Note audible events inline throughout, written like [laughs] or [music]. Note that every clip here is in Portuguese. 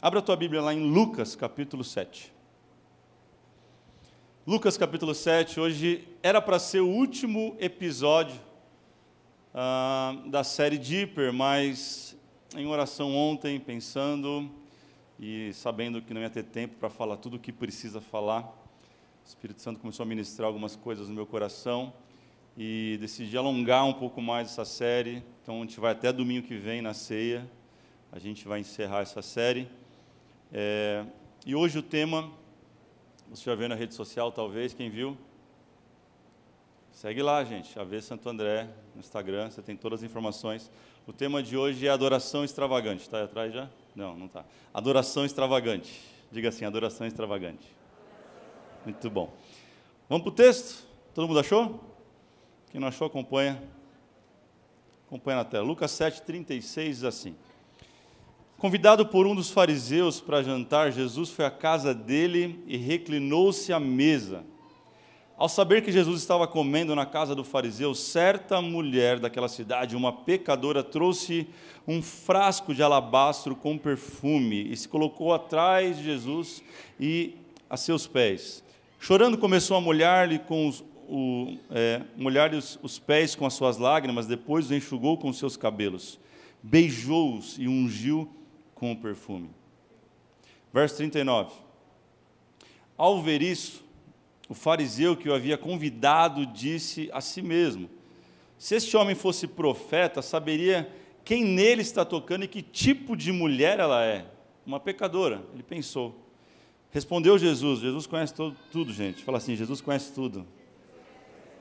Abra a tua Bíblia lá em Lucas, capítulo 7. Lucas, capítulo 7, hoje era para ser o último episódio ah, da série Deeper, mas em oração ontem, pensando e sabendo que não ia ter tempo para falar tudo o que precisa falar, o Espírito Santo começou a ministrar algumas coisas no meu coração e decidi alongar um pouco mais essa série. Então a gente vai até domingo que vem na ceia. A gente vai encerrar essa série. É, e hoje o tema, você já viu na rede social, talvez, quem viu? Segue lá, gente, AV Santo André, no Instagram, você tem todas as informações. O tema de hoje é adoração extravagante. Está aí atrás já? Não, não está. Adoração extravagante. Diga assim, adoração extravagante. Muito bom. Vamos para o texto? Todo mundo achou? Quem não achou, acompanha. Acompanha na tela. Lucas 7, 36 diz assim. Convidado por um dos fariseus para jantar, Jesus foi à casa dele e reclinou-se à mesa. Ao saber que Jesus estava comendo na casa do fariseu, certa mulher daquela cidade, uma pecadora, trouxe um frasco de alabastro com perfume e se colocou atrás de Jesus e a seus pés. Chorando, começou a molhar-lhe com os, o, é, molhar os, os pés com as suas lágrimas, depois os enxugou com seus cabelos. Beijou-os e ungiu com o perfume. Verso 39. Ao ver isso, o fariseu que o havia convidado disse a si mesmo: Se este homem fosse profeta, saberia quem nele está tocando e que tipo de mulher ela é. Uma pecadora, ele pensou. Respondeu Jesus: Jesus conhece todo, tudo, gente. Fala assim: Jesus conhece tudo.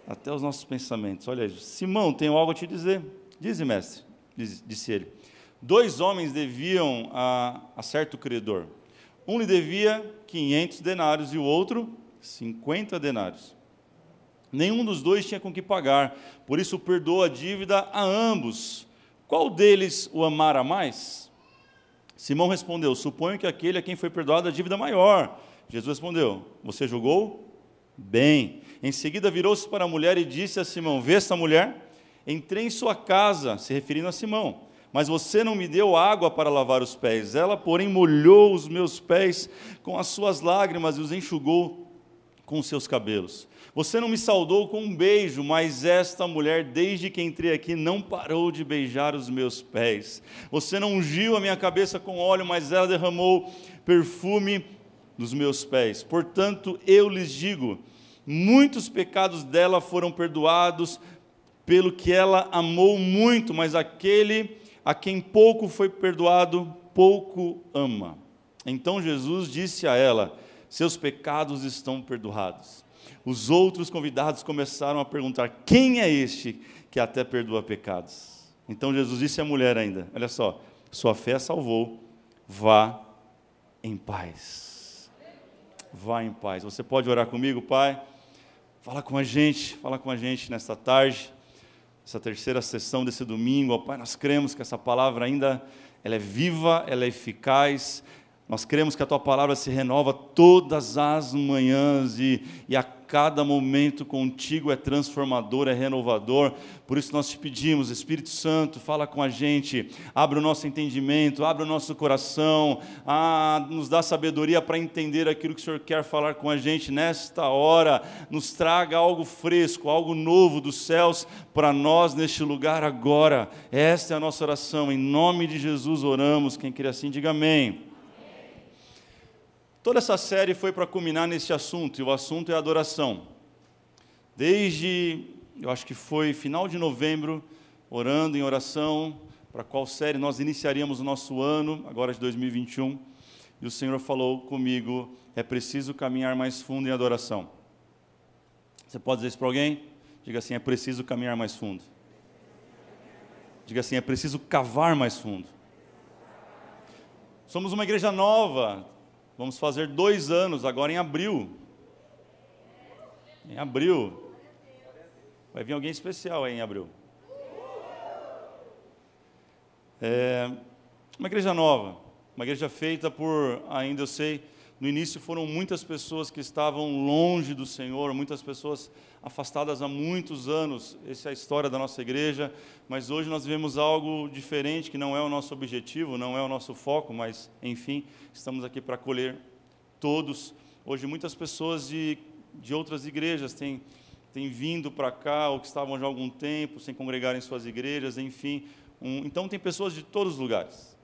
Até os nossos pensamentos. Olha Simão, tenho algo a te dizer. Dize, mestre, disse ele. Dois homens deviam a, a certo credor. Um lhe devia 500 denários e o outro 50 denários. Nenhum dos dois tinha com que pagar, por isso perdoou a dívida a ambos. Qual deles o amara mais? Simão respondeu: Suponho que aquele a quem foi perdoada a dívida maior. Jesus respondeu: Você julgou? Bem. Em seguida virou-se para a mulher e disse a Simão: Vê esta mulher? Entrei em sua casa, se referindo a Simão mas você não me deu água para lavar os pés. Ela, porém, molhou os meus pés com as suas lágrimas e os enxugou com os seus cabelos. Você não me saudou com um beijo, mas esta mulher, desde que entrei aqui, não parou de beijar os meus pés. Você não ungiu a minha cabeça com óleo, mas ela derramou perfume nos meus pés. Portanto, eu lhes digo: muitos pecados dela foram perdoados, pelo que ela amou muito, mas aquele a quem pouco foi perdoado, pouco ama. Então Jesus disse a ela: Seus pecados estão perdoados. Os outros convidados começaram a perguntar: Quem é este que até perdoa pecados? Então Jesus disse à mulher ainda: Olha só, sua fé salvou, vá em paz. Vá em paz. Você pode orar comigo, Pai? Fala com a gente, fala com a gente nesta tarde essa terceira sessão desse domingo. Ó Pai, nós cremos que essa palavra ainda ela é viva, ela é eficaz. Nós cremos que a tua palavra se renova todas as manhãs e, e a cada momento contigo é transformador, é renovador. Por isso nós te pedimos, Espírito Santo, fala com a gente, abre o nosso entendimento, abre o nosso coração, nos dá sabedoria para entender aquilo que o Senhor quer falar com a gente nesta hora. Nos traga algo fresco, algo novo dos céus para nós neste lugar agora. Esta é a nossa oração. Em nome de Jesus oramos. Quem quer assim, diga amém. Toda essa série foi para culminar nesse assunto, e o assunto é adoração. Desde, eu acho que foi final de novembro, orando em oração, para qual série nós iniciaríamos o nosso ano, agora de 2021, e o Senhor falou comigo: é preciso caminhar mais fundo em adoração. Você pode dizer isso para alguém? Diga assim: é preciso caminhar mais fundo. Diga assim: é preciso cavar mais fundo. Somos uma igreja nova, Vamos fazer dois anos agora em abril. Em abril. Vai vir alguém especial aí em abril. É uma igreja nova, uma igreja feita por, ainda eu sei, No início foram muitas pessoas que estavam longe do Senhor, muitas pessoas afastadas há muitos anos. Essa é a história da nossa igreja, mas hoje nós vemos algo diferente que não é o nosso objetivo, não é o nosso foco, mas enfim, estamos aqui para acolher todos. Hoje muitas pessoas de, de outras igrejas têm, têm vindo para cá, ou que estavam já há algum tempo sem congregar em suas igrejas, enfim. Um, então tem pessoas de todos os lugares,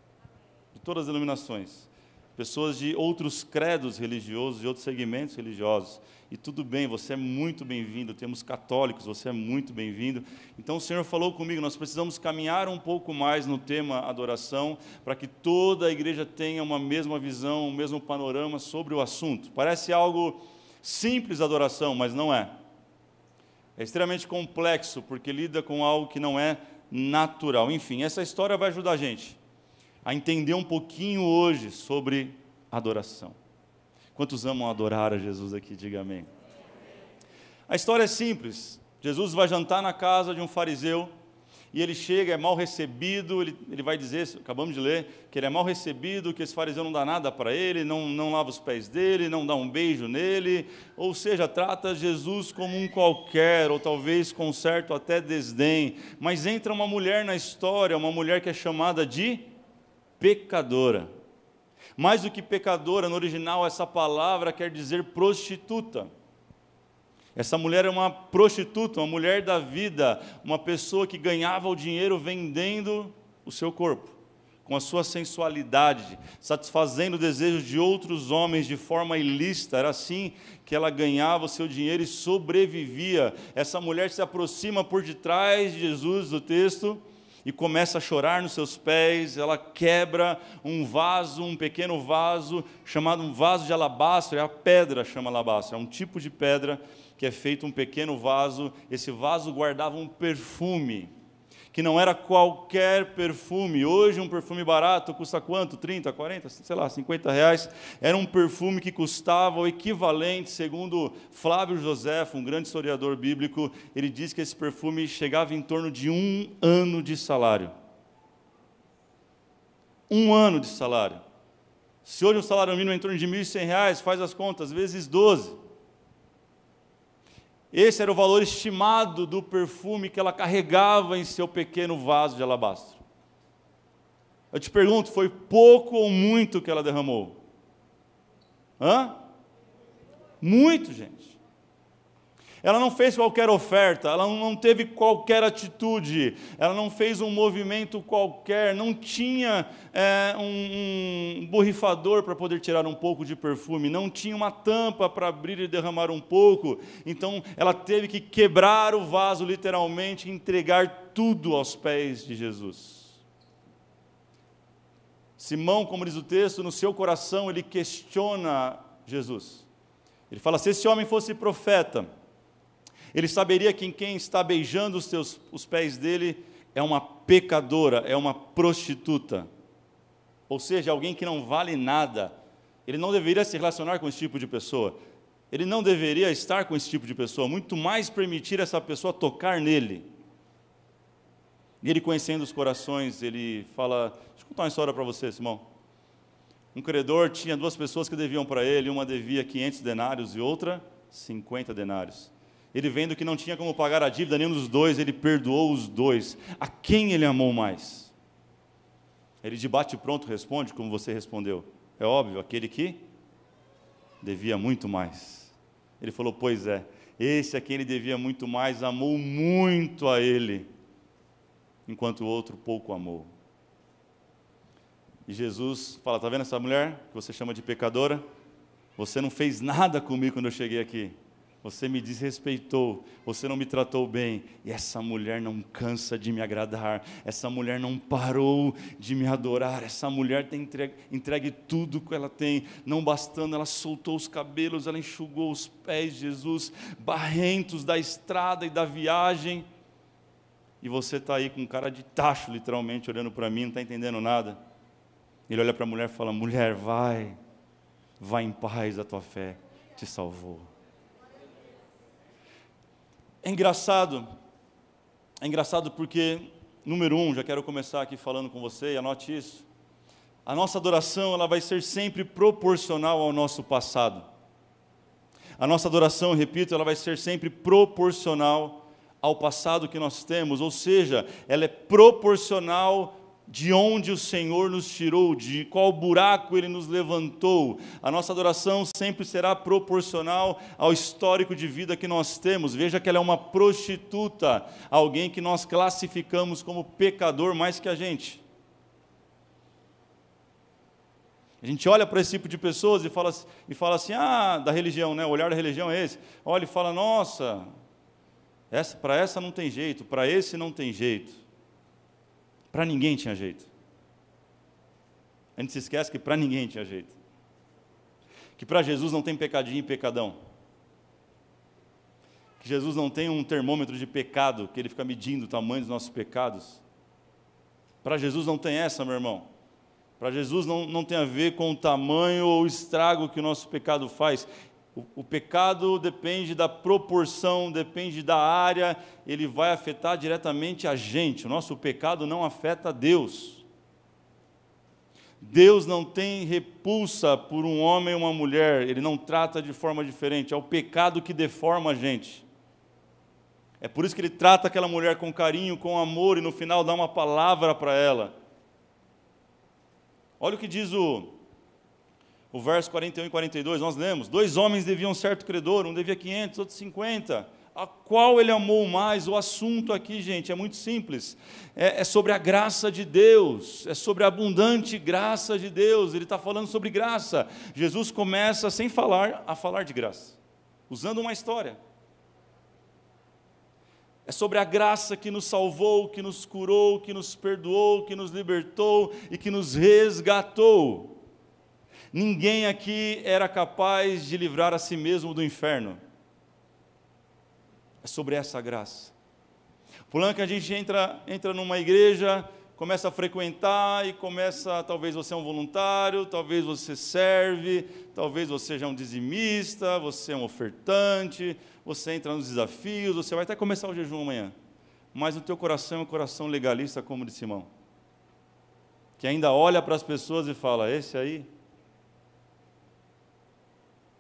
de todas as denominações pessoas de outros credos religiosos, de outros segmentos religiosos. E tudo bem, você é muito bem-vindo. Temos católicos, você é muito bem-vindo. Então o Senhor falou comigo, nós precisamos caminhar um pouco mais no tema adoração, para que toda a igreja tenha uma mesma visão, um mesmo panorama sobre o assunto. Parece algo simples adoração, mas não é. É extremamente complexo, porque lida com algo que não é natural. Enfim, essa história vai ajudar a gente a entender um pouquinho hoje sobre adoração. Quantos amam adorar a Jesus aqui? Diga amém. A história é simples. Jesus vai jantar na casa de um fariseu e ele chega, é mal recebido, ele, ele vai dizer, acabamos de ler, que ele é mal recebido, que esse fariseu não dá nada para ele, não, não lava os pés dele, não dá um beijo nele, ou seja, trata Jesus como um qualquer, ou talvez com certo até desdém. Mas entra uma mulher na história, uma mulher que é chamada de pecadora. Mais do que pecadora, no original, essa palavra quer dizer prostituta. Essa mulher é uma prostituta, uma mulher da vida, uma pessoa que ganhava o dinheiro vendendo o seu corpo, com a sua sensualidade, satisfazendo o desejo de outros homens de forma ilícita. Era assim que ela ganhava o seu dinheiro e sobrevivia. Essa mulher se aproxima por detrás de Jesus, do texto, e começa a chorar nos seus pés. Ela quebra um vaso, um pequeno vaso, chamado um vaso de alabastro, é a pedra chama alabastro, é um tipo de pedra que é feito um pequeno vaso. Esse vaso guardava um perfume que não era qualquer perfume. Hoje, um perfume barato custa quanto? 30, 40, sei lá, 50 reais. Era um perfume que custava o equivalente, segundo Flávio José, um grande historiador bíblico, ele diz que esse perfume chegava em torno de um ano de salário. Um ano de salário. Se hoje o salário mínimo é em torno de R$ 1.100, faz as contas, vezes 12. Esse era o valor estimado do perfume que ela carregava em seu pequeno vaso de alabastro. Eu te pergunto, foi pouco ou muito que ela derramou? Hã? Muito, gente. Ela não fez qualquer oferta, ela não teve qualquer atitude, ela não fez um movimento qualquer, não tinha é, um, um borrifador para poder tirar um pouco de perfume, não tinha uma tampa para abrir e derramar um pouco. Então ela teve que quebrar o vaso, literalmente, entregar tudo aos pés de Jesus. Simão, como diz o texto, no seu coração ele questiona Jesus. Ele fala: se esse homem fosse profeta, ele saberia que quem está beijando os, teus, os pés dele é uma pecadora, é uma prostituta. Ou seja, alguém que não vale nada. Ele não deveria se relacionar com esse tipo de pessoa. Ele não deveria estar com esse tipo de pessoa, muito mais permitir essa pessoa tocar nele. E ele conhecendo os corações, ele fala: Deixa eu contar uma história para você, Simão. Um credor tinha duas pessoas que deviam para ele, uma devia 500 denários e outra 50 denários. Ele vendo que não tinha como pagar a dívida nenhum dos dois, ele perdoou os dois. A quem ele amou mais? Ele de bate pronto responde como você respondeu. É óbvio, aquele que devia muito mais. Ele falou: Pois é, esse a quem ele devia muito mais amou muito a ele, enquanto o outro pouco amou. E Jesus fala: Está vendo essa mulher que você chama de pecadora? Você não fez nada comigo quando eu cheguei aqui você me desrespeitou, você não me tratou bem, e essa mulher não cansa de me agradar, essa mulher não parou de me adorar, essa mulher tem entregue, entregue tudo que ela tem, não bastando, ela soltou os cabelos, ela enxugou os pés Jesus, barrentos da estrada e da viagem, e você está aí com cara de tacho, literalmente, olhando para mim, não está entendendo nada. Ele olha para a mulher e fala: mulher, vai, vai em paz, a tua fé te salvou. É engraçado, é engraçado porque, número um, já quero começar aqui falando com você, e anote isso. A nossa adoração ela vai ser sempre proporcional ao nosso passado. A nossa adoração, repito, ela vai ser sempre proporcional ao passado que nós temos, ou seja, ela é proporcional de onde o Senhor nos tirou, de qual buraco Ele nos levantou. A nossa adoração sempre será proporcional ao histórico de vida que nós temos. Veja que ela é uma prostituta, alguém que nós classificamos como pecador mais que a gente. A gente olha para esse tipo de pessoas e fala, e fala assim, ah, da religião, né? o olhar da religião é esse. Olha e fala, nossa, essa, para essa não tem jeito, para esse não tem jeito. Para ninguém tinha jeito. A gente se esquece que para ninguém tinha jeito. Que para Jesus não tem pecadinho e pecadão. Que Jesus não tem um termômetro de pecado, que ele fica medindo o tamanho dos nossos pecados. Para Jesus não tem essa, meu irmão. Para Jesus não, não tem a ver com o tamanho ou o estrago que o nosso pecado faz. O, pecado depende da proporção, depende da área, ele vai afetar diretamente a gente. O nosso pecado não afeta Deus. Deus não tem repulsa por um homem ou uma mulher, ele não trata de forma diferente. É o pecado que deforma a gente. É por isso que ele trata aquela mulher com carinho, com amor e no final dá uma palavra para ela. Olha o que diz o, o verso 41 e 42, nós lemos: Dois homens deviam certo credor, um devia 500, outro 50. A qual ele amou mais? O assunto aqui, gente, é muito simples. É, é sobre a graça de Deus, é sobre a abundante graça de Deus. Ele está falando sobre graça. Jesus começa, sem falar, a falar de graça, usando uma história. É sobre a graça que nos salvou, que nos curou, que nos perdoou, que nos libertou e que nos resgatou. Ninguém aqui era capaz de livrar a si mesmo do inferno. É sobre essa graça. Que a gente entra, entra numa igreja, começa a frequentar e começa, talvez você é um voluntário, talvez você serve, talvez você seja um dizimista, você é um ofertante, você entra nos desafios, você vai até começar o jejum amanhã. Mas o teu coração é um coração legalista como de Simão. Que ainda olha para as pessoas e fala: "Esse aí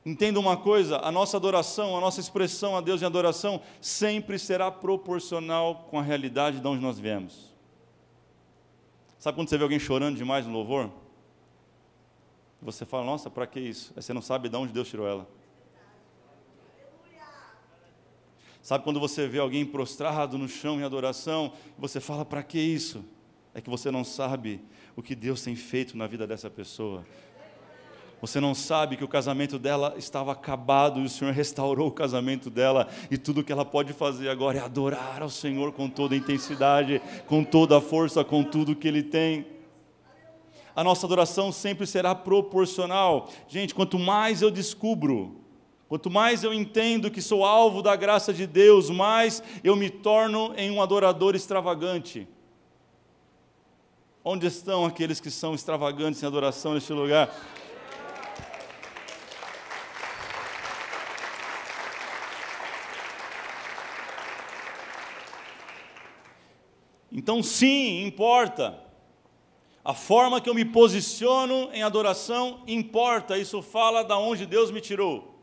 Entenda uma coisa: a nossa adoração, a nossa expressão a Deus em adoração sempre será proporcional com a realidade de onde nós viemos. Sabe quando você vê alguém chorando demais no louvor? Você fala, nossa, para que isso? Aí você não sabe de onde Deus tirou ela. Sabe quando você vê alguém prostrado no chão em adoração, você fala, para que isso? É que você não sabe o que Deus tem feito na vida dessa pessoa. Você não sabe que o casamento dela estava acabado e o Senhor restaurou o casamento dela e tudo que ela pode fazer agora é adorar ao Senhor com toda a intensidade, com toda a força, com tudo que Ele tem. A nossa adoração sempre será proporcional. Gente, quanto mais eu descubro, quanto mais eu entendo que sou alvo da graça de Deus, mais eu me torno em um adorador extravagante. Onde estão aqueles que são extravagantes em adoração neste lugar? Então, sim, importa. A forma que eu me posiciono em adoração importa. Isso fala da onde Deus me tirou.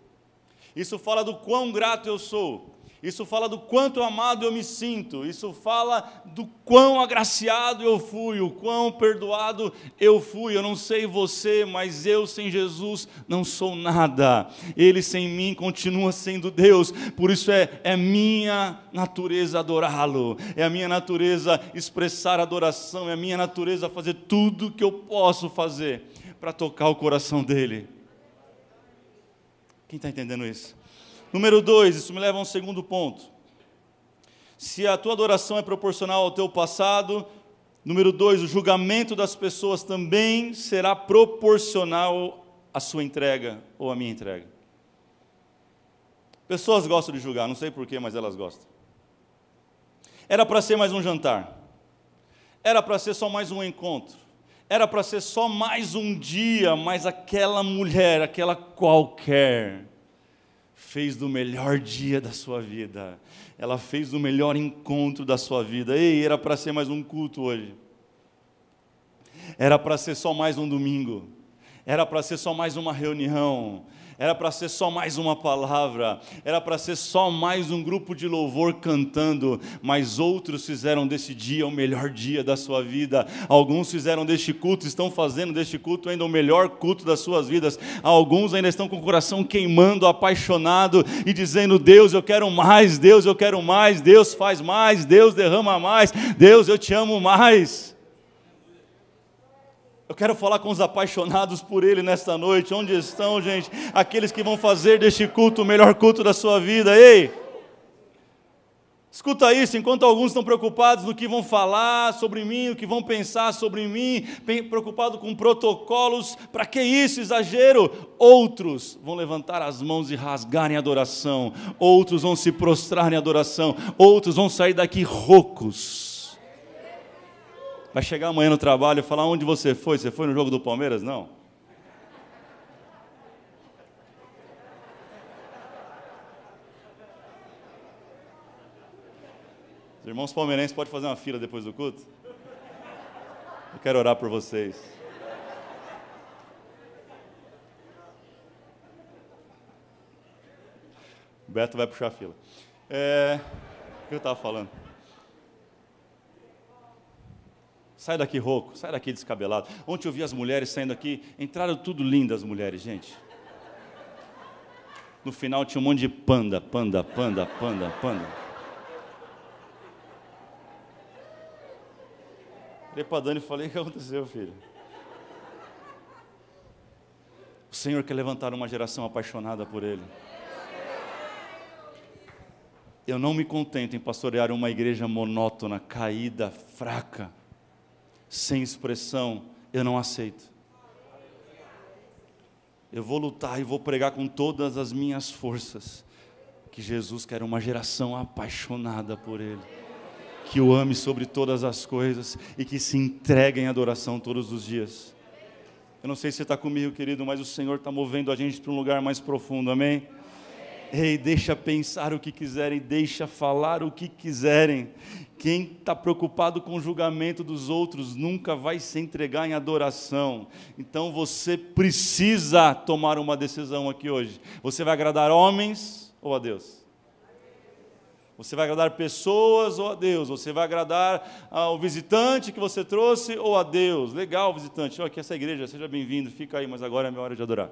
Isso fala do quão grato eu sou. Isso fala do quanto amado eu me sinto, isso fala do quão agraciado eu fui, o quão perdoado eu fui. Eu não sei você, mas eu sem Jesus não sou nada. Ele sem mim continua sendo Deus. Por isso é, é minha natureza adorá-lo, é a minha natureza expressar adoração, é a minha natureza fazer tudo que eu posso fazer para tocar o coração dele. Quem está entendendo isso? Número dois, isso me leva a um segundo ponto. Se a tua adoração é proporcional ao teu passado, número dois, o julgamento das pessoas também será proporcional à sua entrega ou à minha entrega. Pessoas gostam de julgar, não sei porquê, mas elas gostam. Era para ser mais um jantar. Era para ser só mais um encontro. Era para ser só mais um dia, mas aquela mulher, aquela qualquer, fez do melhor dia da sua vida, ela fez do melhor encontro da sua vida. Ei, era para ser mais um culto hoje. era para ser só mais um domingo, era para ser só mais uma reunião, era para ser só mais uma palavra, era para ser só mais um grupo de louvor cantando, mas outros fizeram desse dia o melhor dia da sua vida. Alguns fizeram deste culto, estão fazendo deste culto ainda o melhor culto das suas vidas. Alguns ainda estão com o coração queimando, apaixonado e dizendo: Deus, eu quero mais, Deus, eu quero mais, Deus faz mais, Deus derrama mais, Deus, eu te amo mais. Eu quero falar com os apaixonados por Ele nesta noite. Onde estão, gente? Aqueles que vão fazer deste culto o melhor culto da sua vida. Ei! Escuta isso, enquanto alguns estão preocupados no que vão falar sobre mim, o que vão pensar sobre mim, preocupados com protocolos, para que isso, exagero? Outros vão levantar as mãos e rasgarem adoração, outros vão se prostrar em adoração, outros vão sair daqui roucos Vai chegar amanhã no trabalho e falar onde você foi? Você foi no jogo do Palmeiras? Não. Os irmãos palmeirenses podem fazer uma fila depois do culto? Eu quero orar por vocês. O Beto vai puxar a fila. É, o que eu estava falando? Sai daqui rouco, sai daqui descabelado. Ontem eu vi as mulheres saindo aqui, entraram tudo lindas as mulheres, gente. No final tinha um monte de panda, panda, panda, panda, panda. Falei para Dani e falei: O que aconteceu, filho? O Senhor quer levantar uma geração apaixonada por Ele. Eu não me contento em pastorear uma igreja monótona, caída, fraca sem expressão, eu não aceito. Eu vou lutar e vou pregar com todas as minhas forças que Jesus quer uma geração apaixonada por Ele, que o ame sobre todas as coisas e que se entregue em adoração todos os dias. Eu não sei se você está comigo, querido, mas o Senhor está movendo a gente para um lugar mais profundo, amém? Ei, deixa pensar o que quiserem, deixa falar o que quiserem. Quem está preocupado com o julgamento dos outros nunca vai se entregar em adoração. Então você precisa tomar uma decisão aqui hoje. Você vai agradar homens ou a Deus? Você vai agradar pessoas ou a Deus? Você vai agradar ao visitante que você trouxe ou a Deus? Legal, visitante. Aqui essa igreja, seja bem-vindo. Fica aí, mas agora é minha hora de adorar.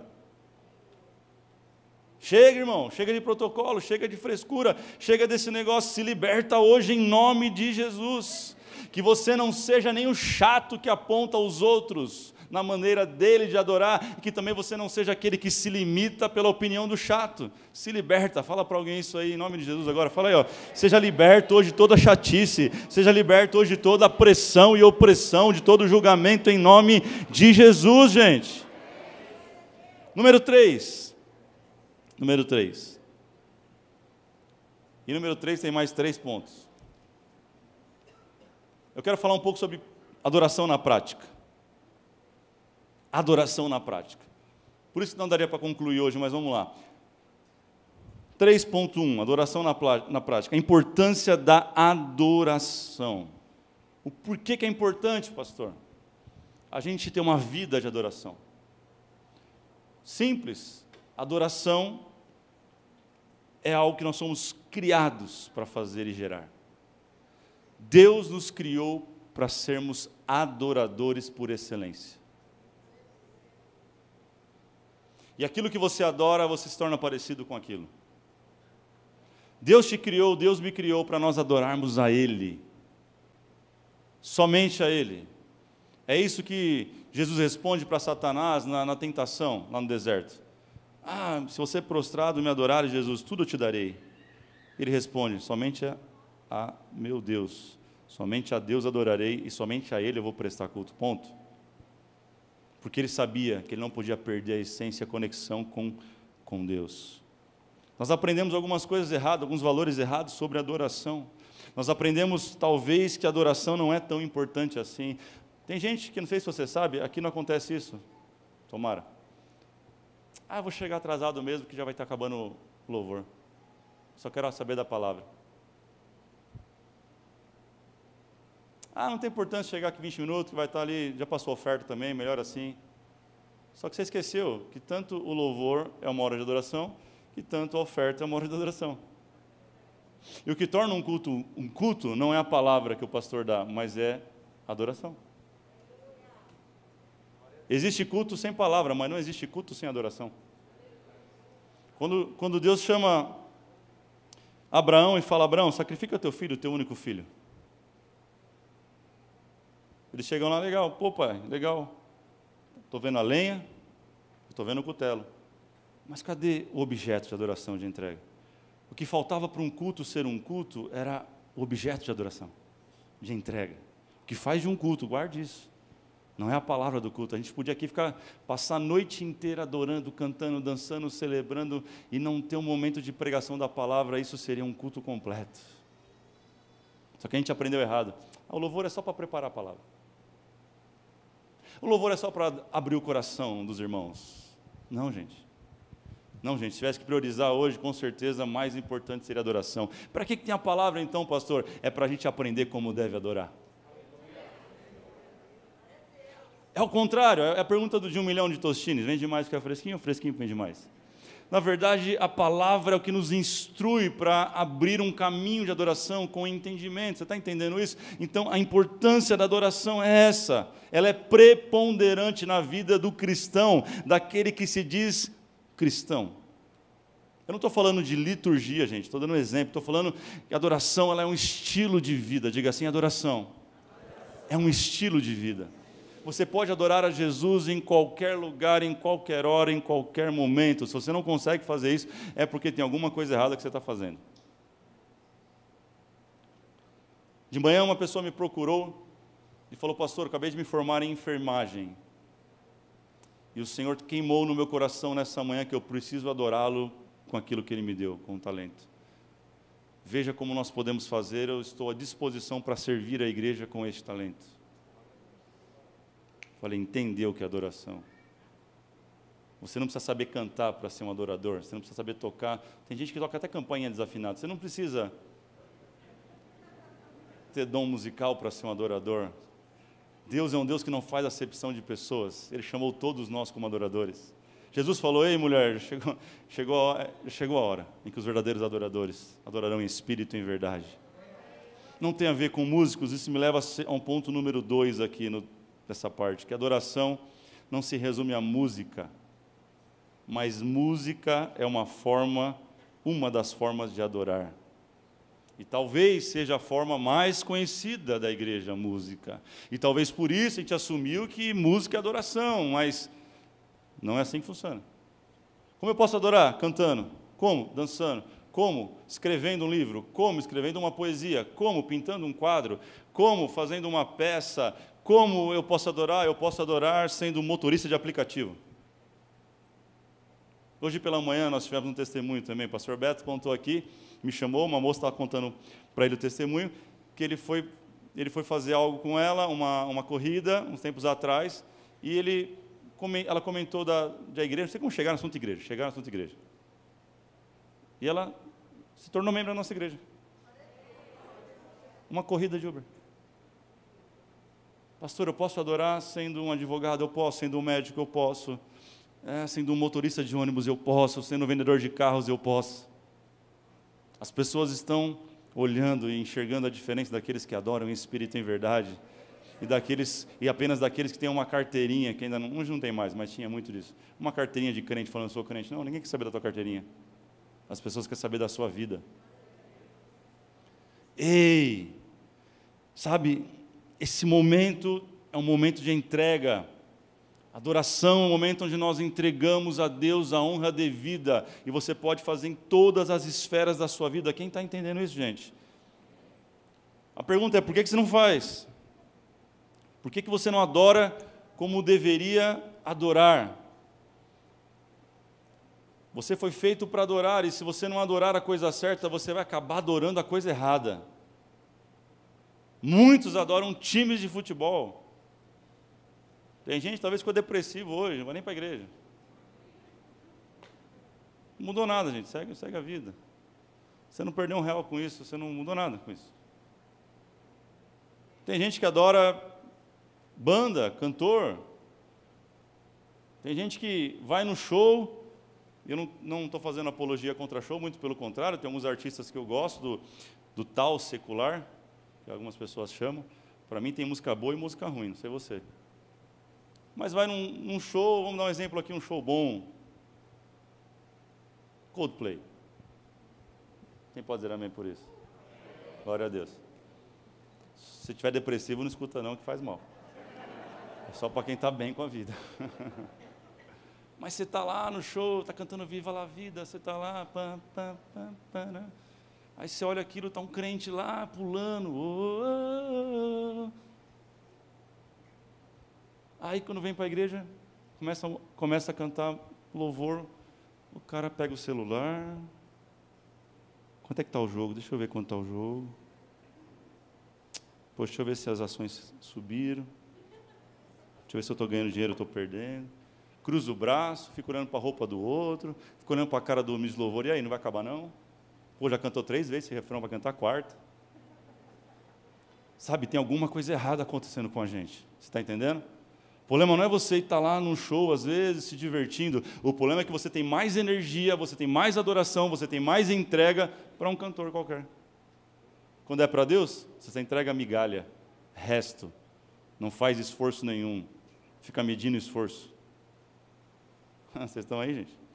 Chega, irmão, chega de protocolo, chega de frescura, chega desse negócio, se liberta hoje em nome de Jesus. Que você não seja nem o chato que aponta os outros na maneira dele de adorar, e que também você não seja aquele que se limita pela opinião do chato. Se liberta, fala para alguém isso aí em nome de Jesus agora. Fala aí, ó. Seja liberto hoje de toda chatice, seja liberto hoje de toda pressão e opressão, de todo julgamento em nome de Jesus, gente. Número 3 Número 3. E número 3 tem mais três pontos. Eu quero falar um pouco sobre adoração na prática. Adoração na prática. Por isso não daria para concluir hoje, mas vamos lá. 3.1, adoração na, na prática. A importância da adoração. O porquê que é importante, pastor? A gente ter uma vida de adoração. Simples. Adoração é algo que nós somos criados para fazer e gerar. Deus nos criou para sermos adoradores por excelência. E aquilo que você adora, você se torna parecido com aquilo. Deus te criou, Deus me criou para nós adorarmos a Ele. Somente a Ele. É isso que Jesus responde para Satanás na, na tentação, lá no deserto. Ah, se você prostrado me adorar, Jesus, tudo eu te darei. Ele responde: somente a, a meu Deus, somente a Deus adorarei e somente a Ele eu vou prestar culto. Ponto. Porque ele sabia que ele não podia perder a essência, a conexão com, com Deus. Nós aprendemos algumas coisas erradas, alguns valores errados sobre adoração. Nós aprendemos, talvez, que a adoração não é tão importante assim. Tem gente que, não sei se você sabe, aqui não acontece isso. Tomara. Ah, vou chegar atrasado mesmo, que já vai estar acabando o louvor. Só quero saber da palavra. Ah, não tem importância chegar aqui 20 minutos, que vai estar ali, já passou oferta também, melhor assim. Só que você esqueceu que tanto o louvor é uma hora de adoração, que tanto a oferta é uma hora de adoração. E o que torna um culto um culto não é a palavra que o pastor dá, mas é adoração. Existe culto sem palavra, mas não existe culto sem adoração. Quando, quando Deus chama Abraão e fala: Abraão, sacrifica teu filho, teu único filho. Eles chegam lá, legal, pô pai, legal. Estou vendo a lenha, estou vendo o cutelo. Mas cadê o objeto de adoração de entrega? O que faltava para um culto ser um culto era o objeto de adoração, de entrega. O que faz de um culto, guarde isso. Não é a palavra do culto. A gente podia aqui ficar, passar a noite inteira adorando, cantando, dançando, celebrando e não ter um momento de pregação da palavra. Isso seria um culto completo. Só que a gente aprendeu errado. Ah, o louvor é só para preparar a palavra. O louvor é só para abrir o coração dos irmãos. Não, gente. Não, gente, se tivesse que priorizar hoje, com certeza, mais importante seria a adoração. Para que, que tem a palavra então, pastor? É para a gente aprender como deve adorar. É o contrário, é a pergunta de um milhão de tostines: vende mais que é fresquinho ou fresquinho vende mais? Na verdade, a palavra é o que nos instrui para abrir um caminho de adoração com entendimento. Você está entendendo isso? Então, a importância da adoração é essa. Ela é preponderante na vida do cristão, daquele que se diz cristão. Eu não estou falando de liturgia, gente, estou dando um exemplo. Estou falando que a adoração ela é um estilo de vida. Diga assim: adoração é um estilo de vida. Você pode adorar a Jesus em qualquer lugar, em qualquer hora, em qualquer momento. Se você não consegue fazer isso, é porque tem alguma coisa errada que você está fazendo. De manhã, uma pessoa me procurou e falou: Pastor, acabei de me formar em enfermagem. E o Senhor queimou no meu coração nessa manhã que eu preciso adorá-lo com aquilo que Ele me deu, com o talento. Veja como nós podemos fazer, eu estou à disposição para servir a igreja com este talento. Falei, entendeu o que é adoração. Você não precisa saber cantar para ser um adorador, você não precisa saber tocar. Tem gente que toca até campainha desafinada. Você não precisa ter dom musical para ser um adorador. Deus é um Deus que não faz acepção de pessoas. Ele chamou todos nós como adoradores. Jesus falou: Ei, mulher, chegou, chegou, a, chegou a hora em que os verdadeiros adoradores adorarão em espírito e em verdade. Não tem a ver com músicos, isso me leva a um ponto número dois aqui no dessa parte, que adoração não se resume à música, mas música é uma forma, uma das formas de adorar. E talvez seja a forma mais conhecida da igreja, música. E talvez por isso a gente assumiu que música é adoração, mas não é assim que funciona. Como eu posso adorar? Cantando. Como? Dançando. Como? Escrevendo um livro. Como? Escrevendo uma poesia. Como? Pintando um quadro. Como? Fazendo uma peça. Como eu posso adorar? Eu posso adorar sendo motorista de aplicativo. Hoje pela manhã nós tivemos um testemunho também. O pastor Beto contou aqui, me chamou, uma moça estava contando para ele o testemunho, que ele foi, ele foi fazer algo com ela, uma, uma corrida, uns tempos atrás, e ele, ela comentou da, da igreja, não sei como chegar no assunto igreja, chegar no assunto igreja. E ela se tornou membro da nossa igreja. Uma corrida de Uber. Pastor, eu posso adorar sendo um advogado? Eu posso. Sendo um médico? Eu posso. É, sendo um motorista de ônibus? Eu posso. Sendo um vendedor de carros? Eu posso. As pessoas estão olhando e enxergando a diferença daqueles que adoram em espírito e em verdade e daqueles e apenas daqueles que têm uma carteirinha que ainda não, hoje não tem mais, mas tinha muito disso. Uma carteirinha de crente falando sou crente. Não, ninguém quer saber da tua carteirinha. As pessoas querem saber da sua vida. Ei, sabe, esse momento é um momento de entrega. Adoração é um momento onde nós entregamos a Deus a honra devida, e você pode fazer em todas as esferas da sua vida. Quem está entendendo isso, gente? A pergunta é: por que você não faz? Por que você não adora como deveria adorar? Você foi feito para adorar, e se você não adorar a coisa certa, você vai acabar adorando a coisa errada. Muitos adoram times de futebol. Tem gente talvez ficou depressivo hoje, não vai nem para a igreja. Não mudou nada, gente. Segue, segue a vida. Você não perdeu um real com isso, você não mudou nada com isso. Tem gente que adora banda, cantor. Tem gente que vai no show. Eu não estou fazendo apologia contra show, muito pelo contrário. Tem alguns artistas que eu gosto do, do tal secular, que algumas pessoas chamam. Para mim tem música boa e música ruim, não sei você. Mas vai num, num show, vamos dar um exemplo aqui, um show bom. Coldplay. Quem pode dizer amém por isso? Glória a Deus. Se estiver depressivo, não escuta não, que faz mal. É só para quem está bem com a vida. [laughs] Mas você está lá no show, está cantando Viva la Vida, você está lá, pam, pam, pam, pam, aí você olha aquilo, está um crente lá pulando. Oh, oh, oh. Aí quando vem para a igreja, começa, começa a cantar louvor, o cara pega o celular. Quanto é que está o jogo? Deixa eu ver quanto está o jogo. Poxa, deixa eu ver se as ações subiram. Deixa eu ver se eu estou ganhando dinheiro ou estou perdendo. Cruza o braço, fica olhando para a roupa do outro, fica olhando para a cara do Miss Louvor. E aí, não vai acabar não? Pô, já cantou três vezes esse refrão, vai cantar a quarta. Sabe, tem alguma coisa errada acontecendo com a gente. Você está entendendo? O problema não é você estar lá num show, às vezes, se divertindo. O problema é que você tem mais energia, você tem mais adoração, você tem mais entrega para um cantor qualquer. Quando é para Deus, você entrega migalha, resto. Não faz esforço nenhum. Fica medindo esforço. [laughs] Vocês estão aí, gente?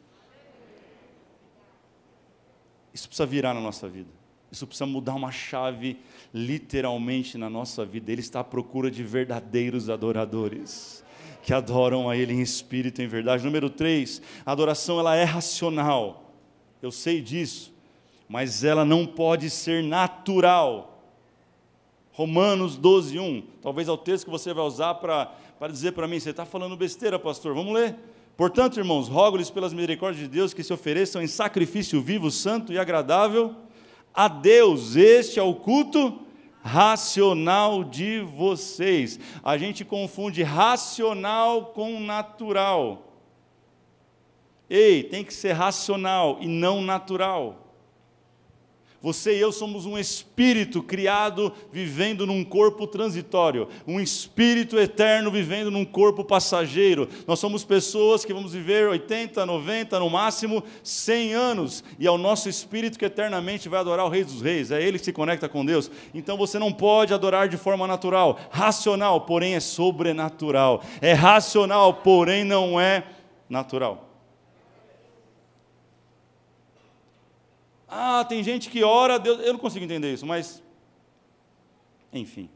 Isso precisa virar na nossa vida. Isso precisa mudar uma chave literalmente na nossa vida. Ele está à procura de verdadeiros adoradores que adoram a Ele em espírito e em verdade. Número três, a adoração ela é racional. Eu sei disso, mas ela não pode ser natural. Romanos 12, 1. Talvez é o texto que você vai usar para dizer para mim: você está falando besteira, pastor. Vamos ler. Portanto, irmãos, rogo-lhes pelas misericórdias de Deus que se ofereçam em sacrifício vivo, santo e agradável a Deus. Este é o culto racional de vocês. A gente confunde racional com natural. Ei, tem que ser racional e não natural. Você e eu somos um espírito criado vivendo num corpo transitório, um espírito eterno vivendo num corpo passageiro. Nós somos pessoas que vamos viver 80, 90, no máximo 100 anos, e é o nosso espírito que eternamente vai adorar o Rei dos Reis, é ele que se conecta com Deus. Então você não pode adorar de forma natural, racional, porém é sobrenatural. É racional, porém não é natural. Ah, tem gente que ora, Deus. Eu não consigo entender isso, mas. Enfim.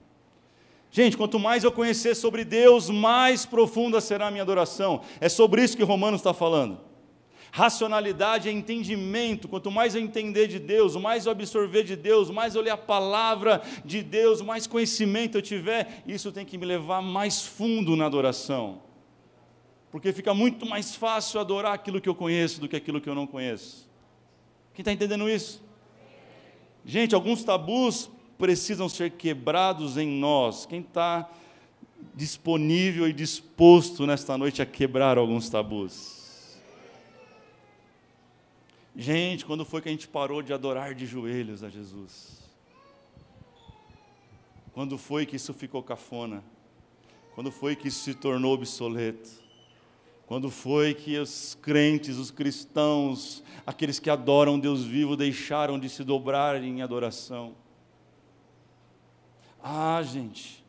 Gente, quanto mais eu conhecer sobre Deus, mais profunda será a minha adoração. É sobre isso que Romanos está falando. Racionalidade é entendimento. Quanto mais eu entender de Deus, mais eu absorver de Deus, mais eu ler a palavra de Deus, mais conhecimento eu tiver, isso tem que me levar mais fundo na adoração. Porque fica muito mais fácil adorar aquilo que eu conheço do que aquilo que eu não conheço. Quem está entendendo isso? Gente, alguns tabus precisam ser quebrados em nós. Quem está disponível e disposto nesta noite a quebrar alguns tabus? Gente, quando foi que a gente parou de adorar de joelhos a Jesus? Quando foi que isso ficou cafona? Quando foi que isso se tornou obsoleto? Quando foi que os crentes, os cristãos, aqueles que adoram Deus vivo, deixaram de se dobrar em adoração? Ah, gente,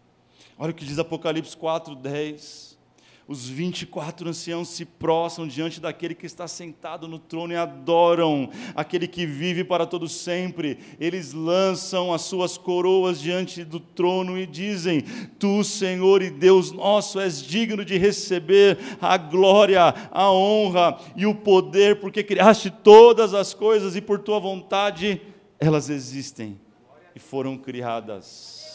olha o que diz Apocalipse 4, 10 os 24 anciãos se prostram diante daquele que está sentado no trono e adoram aquele que vive para todo sempre. Eles lançam as suas coroas diante do trono e dizem: Tu, Senhor e Deus nosso, és digno de receber a glória, a honra e o poder, porque criaste todas as coisas e por tua vontade elas existem e foram criadas.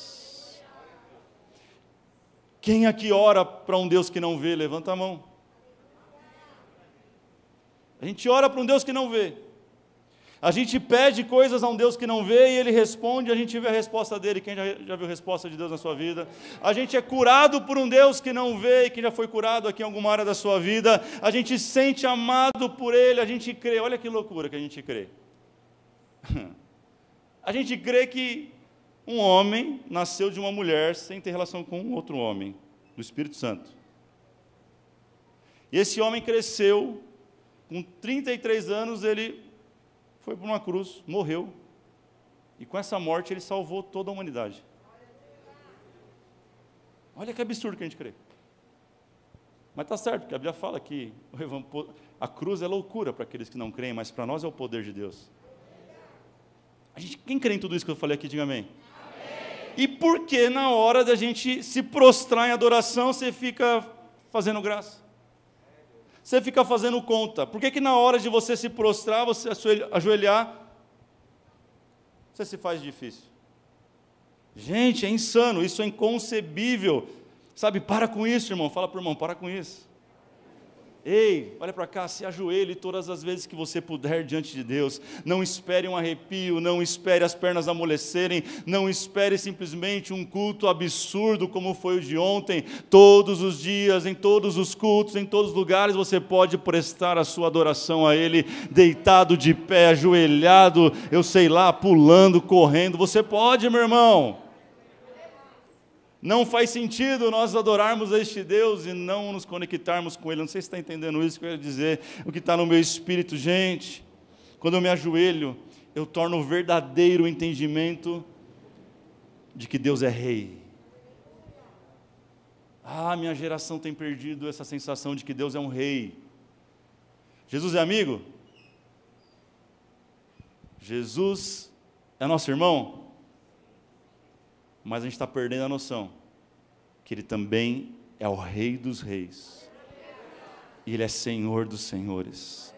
Quem aqui ora para um Deus que não vê? Levanta a mão. A gente ora para um Deus que não vê. A gente pede coisas a um Deus que não vê e ele responde, a gente vê a resposta dele. Quem já, já viu a resposta de Deus na sua vida? A gente é curado por um Deus que não vê e que já foi curado aqui em alguma área da sua vida. A gente sente amado por ele, a gente crê. Olha que loucura que a gente crê. [laughs] A gente crê que um homem nasceu de uma mulher sem ter relação com outro homem, do Espírito Santo. E esse homem cresceu, com 33 anos ele foi para uma cruz, morreu. E com essa morte ele salvou toda a humanidade. Olha que absurdo que a gente crê. Mas está certo, porque a Bíblia fala que a cruz é loucura para aqueles que não creem, mas para nós é o poder de Deus. A gente, quem crê em tudo isso que eu falei aqui, diga amém. E por que na hora da gente se prostrar em adoração, você fica fazendo graça? Você fica fazendo conta. Por que, que na hora de você se prostrar, você ajoelhar, você se faz difícil? Gente, é insano, isso é inconcebível. Sabe, para com isso, irmão. Fala para o irmão, para com isso. Ei, olha para cá, se ajoelhe todas as vezes que você puder diante de Deus. Não espere um arrepio, não espere as pernas amolecerem, não espere simplesmente um culto absurdo como foi o de ontem. Todos os dias, em todos os cultos, em todos os lugares, você pode prestar a sua adoração a Ele, deitado de pé, ajoelhado, eu sei lá, pulando, correndo. Você pode, meu irmão. Não faz sentido nós adorarmos a este Deus e não nos conectarmos com Ele. Não sei se está entendendo isso que eu ia dizer, o que está no meu espírito, gente. Quando eu me ajoelho, eu torno o verdadeiro entendimento de que Deus é Rei. Ah, minha geração tem perdido essa sensação de que Deus é um Rei. Jesus é amigo? Jesus é nosso irmão? Mas a gente está perdendo a noção que Ele também é o Rei dos Reis, e Ele é Senhor dos Senhores.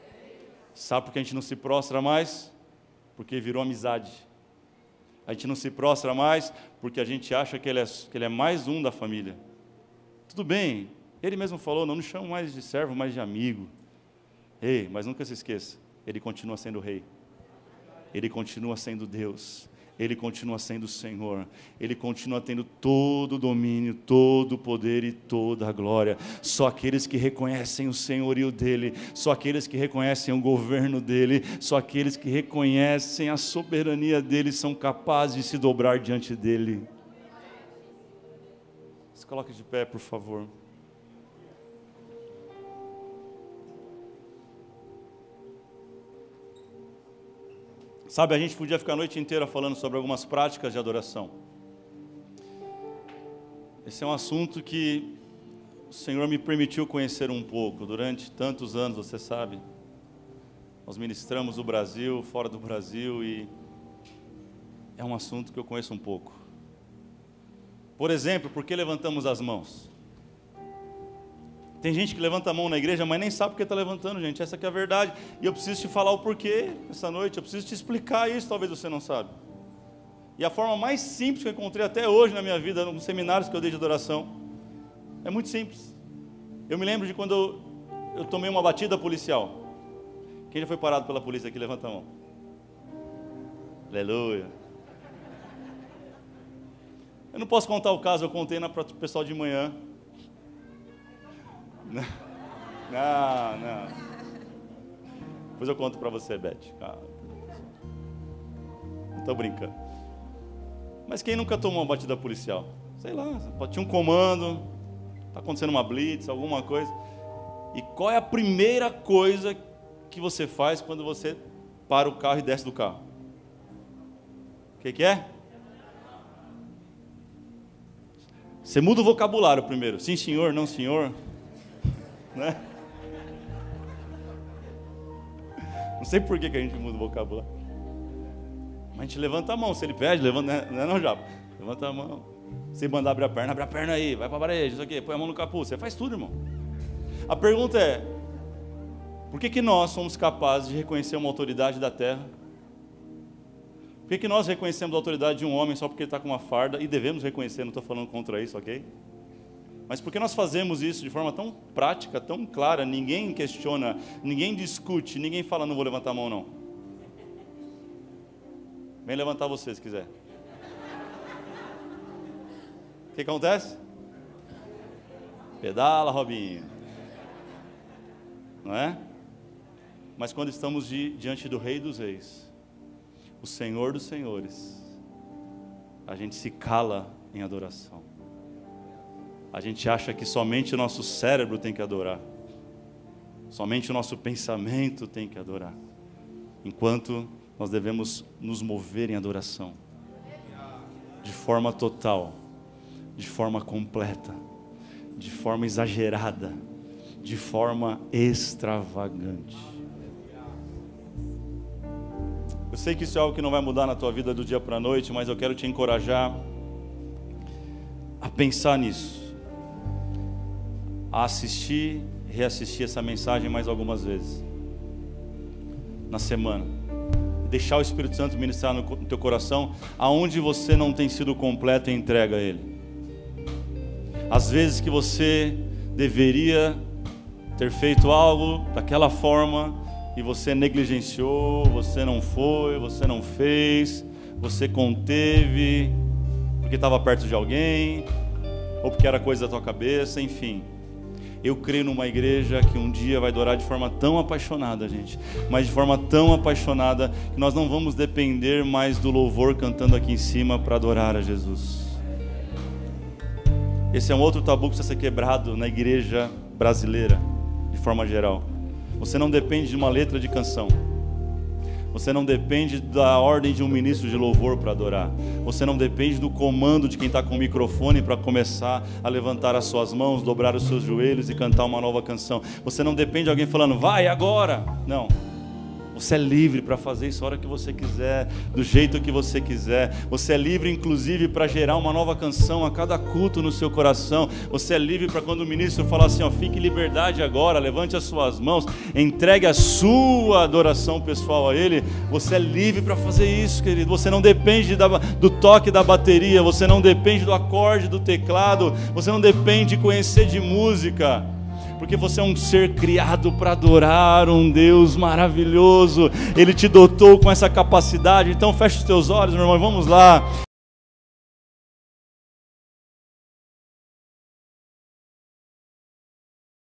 Sabe por que a gente não se prostra mais? Porque virou amizade. A gente não se prostra mais porque a gente acha que ele, é, que ele é mais um da família. Tudo bem, ele mesmo falou: não nos chamo mais de servo, mas de amigo. Ei, mas nunca se esqueça, ele continua sendo rei, ele continua sendo Deus, ele continua sendo o Senhor, Ele continua tendo todo o domínio, todo o poder e toda a glória. Só aqueles que reconhecem o senhorio dEle, só aqueles que reconhecem o governo dEle, só aqueles que reconhecem a soberania dEle são capazes de se dobrar diante dEle. Se coloque de pé, por favor. Sabe, a gente podia ficar a noite inteira falando sobre algumas práticas de adoração. Esse é um assunto que o Senhor me permitiu conhecer um pouco durante tantos anos, você sabe. Nós ministramos no Brasil, fora do Brasil e é um assunto que eu conheço um pouco. Por exemplo, por que levantamos as mãos? Tem gente que levanta a mão na igreja, mas nem sabe porque está levantando, gente. Essa é a verdade. E eu preciso te falar o porquê essa noite. Eu preciso te explicar isso, talvez você não sabe. E a forma mais simples que eu encontrei até hoje na minha vida, nos seminários que eu dei de adoração, é muito simples. Eu me lembro de quando eu, eu tomei uma batida policial. Quem já foi parado pela polícia aqui? Levanta a mão. Aleluia. Eu não posso contar o caso, eu contei para o pessoal de manhã. Não, não. Depois eu conto para você, Beth. Não estou brincando. Mas quem nunca tomou uma batida policial? Sei lá, tinha um comando, está acontecendo uma blitz, alguma coisa. E qual é a primeira coisa que você faz quando você para o carro e desce do carro? O que, que é? Você muda o vocabulário primeiro. Sim, senhor, não, senhor. Né? Não sei por que, que a gente muda o vocabulário. Mas a gente levanta a mão, se ele pede, levanta, né? não é não, Japa? Levanta a mão. Se mandar abrir a perna, abre a perna aí, vai para a parede, isso aqui, põe a mão no capuz, você faz tudo, irmão. A pergunta é, por que, que nós somos capazes de reconhecer uma autoridade da terra? Por que, que nós reconhecemos a autoridade de um homem só porque ele está com uma farda? E devemos reconhecer, não estou falando contra isso, ok? Mas porque nós fazemos isso de forma tão prática, tão clara, ninguém questiona, ninguém discute, ninguém fala, não vou levantar a mão não. Vem levantar você se quiser. O que acontece? Pedala, Robinho. Não é? Mas quando estamos de, diante do Rei dos Reis, o Senhor dos Senhores, a gente se cala em adoração. A gente acha que somente o nosso cérebro tem que adorar, somente o nosso pensamento tem que adorar, enquanto nós devemos nos mover em adoração, de forma total, de forma completa, de forma exagerada, de forma extravagante. Eu sei que isso é algo que não vai mudar na tua vida do dia para a noite, mas eu quero te encorajar a pensar nisso, a assistir, reassistir essa mensagem mais algumas vezes na semana. Deixar o Espírito Santo ministrar no teu coração, aonde você não tem sido completo em entrega a Ele. Às vezes que você deveria ter feito algo daquela forma, e você negligenciou, você não foi, você não fez, você conteve, porque estava perto de alguém, ou porque era coisa da tua cabeça, enfim. Eu creio numa igreja que um dia vai adorar de forma tão apaixonada, gente, mas de forma tão apaixonada que nós não vamos depender mais do louvor cantando aqui em cima para adorar a Jesus. Esse é um outro tabu que precisa ser quebrado na igreja brasileira, de forma geral. Você não depende de uma letra de canção. Você não depende da ordem de um ministro de louvor para adorar. Você não depende do comando de quem está com o microfone para começar a levantar as suas mãos, dobrar os seus joelhos e cantar uma nova canção. Você não depende de alguém falando, vai agora. Não. Você é livre para fazer isso a hora que você quiser, do jeito que você quiser. Você é livre, inclusive, para gerar uma nova canção a cada culto no seu coração. Você é livre para quando o ministro falar assim: ó, fique em liberdade agora, levante as suas mãos, entregue a sua adoração pessoal a Ele. Você é livre para fazer isso, querido. Você não depende da, do toque da bateria, você não depende do acorde do teclado, você não depende de conhecer de música porque você é um ser criado para adorar um Deus maravilhoso. Ele te dotou com essa capacidade. Então feche os teus olhos, meu irmão, vamos lá.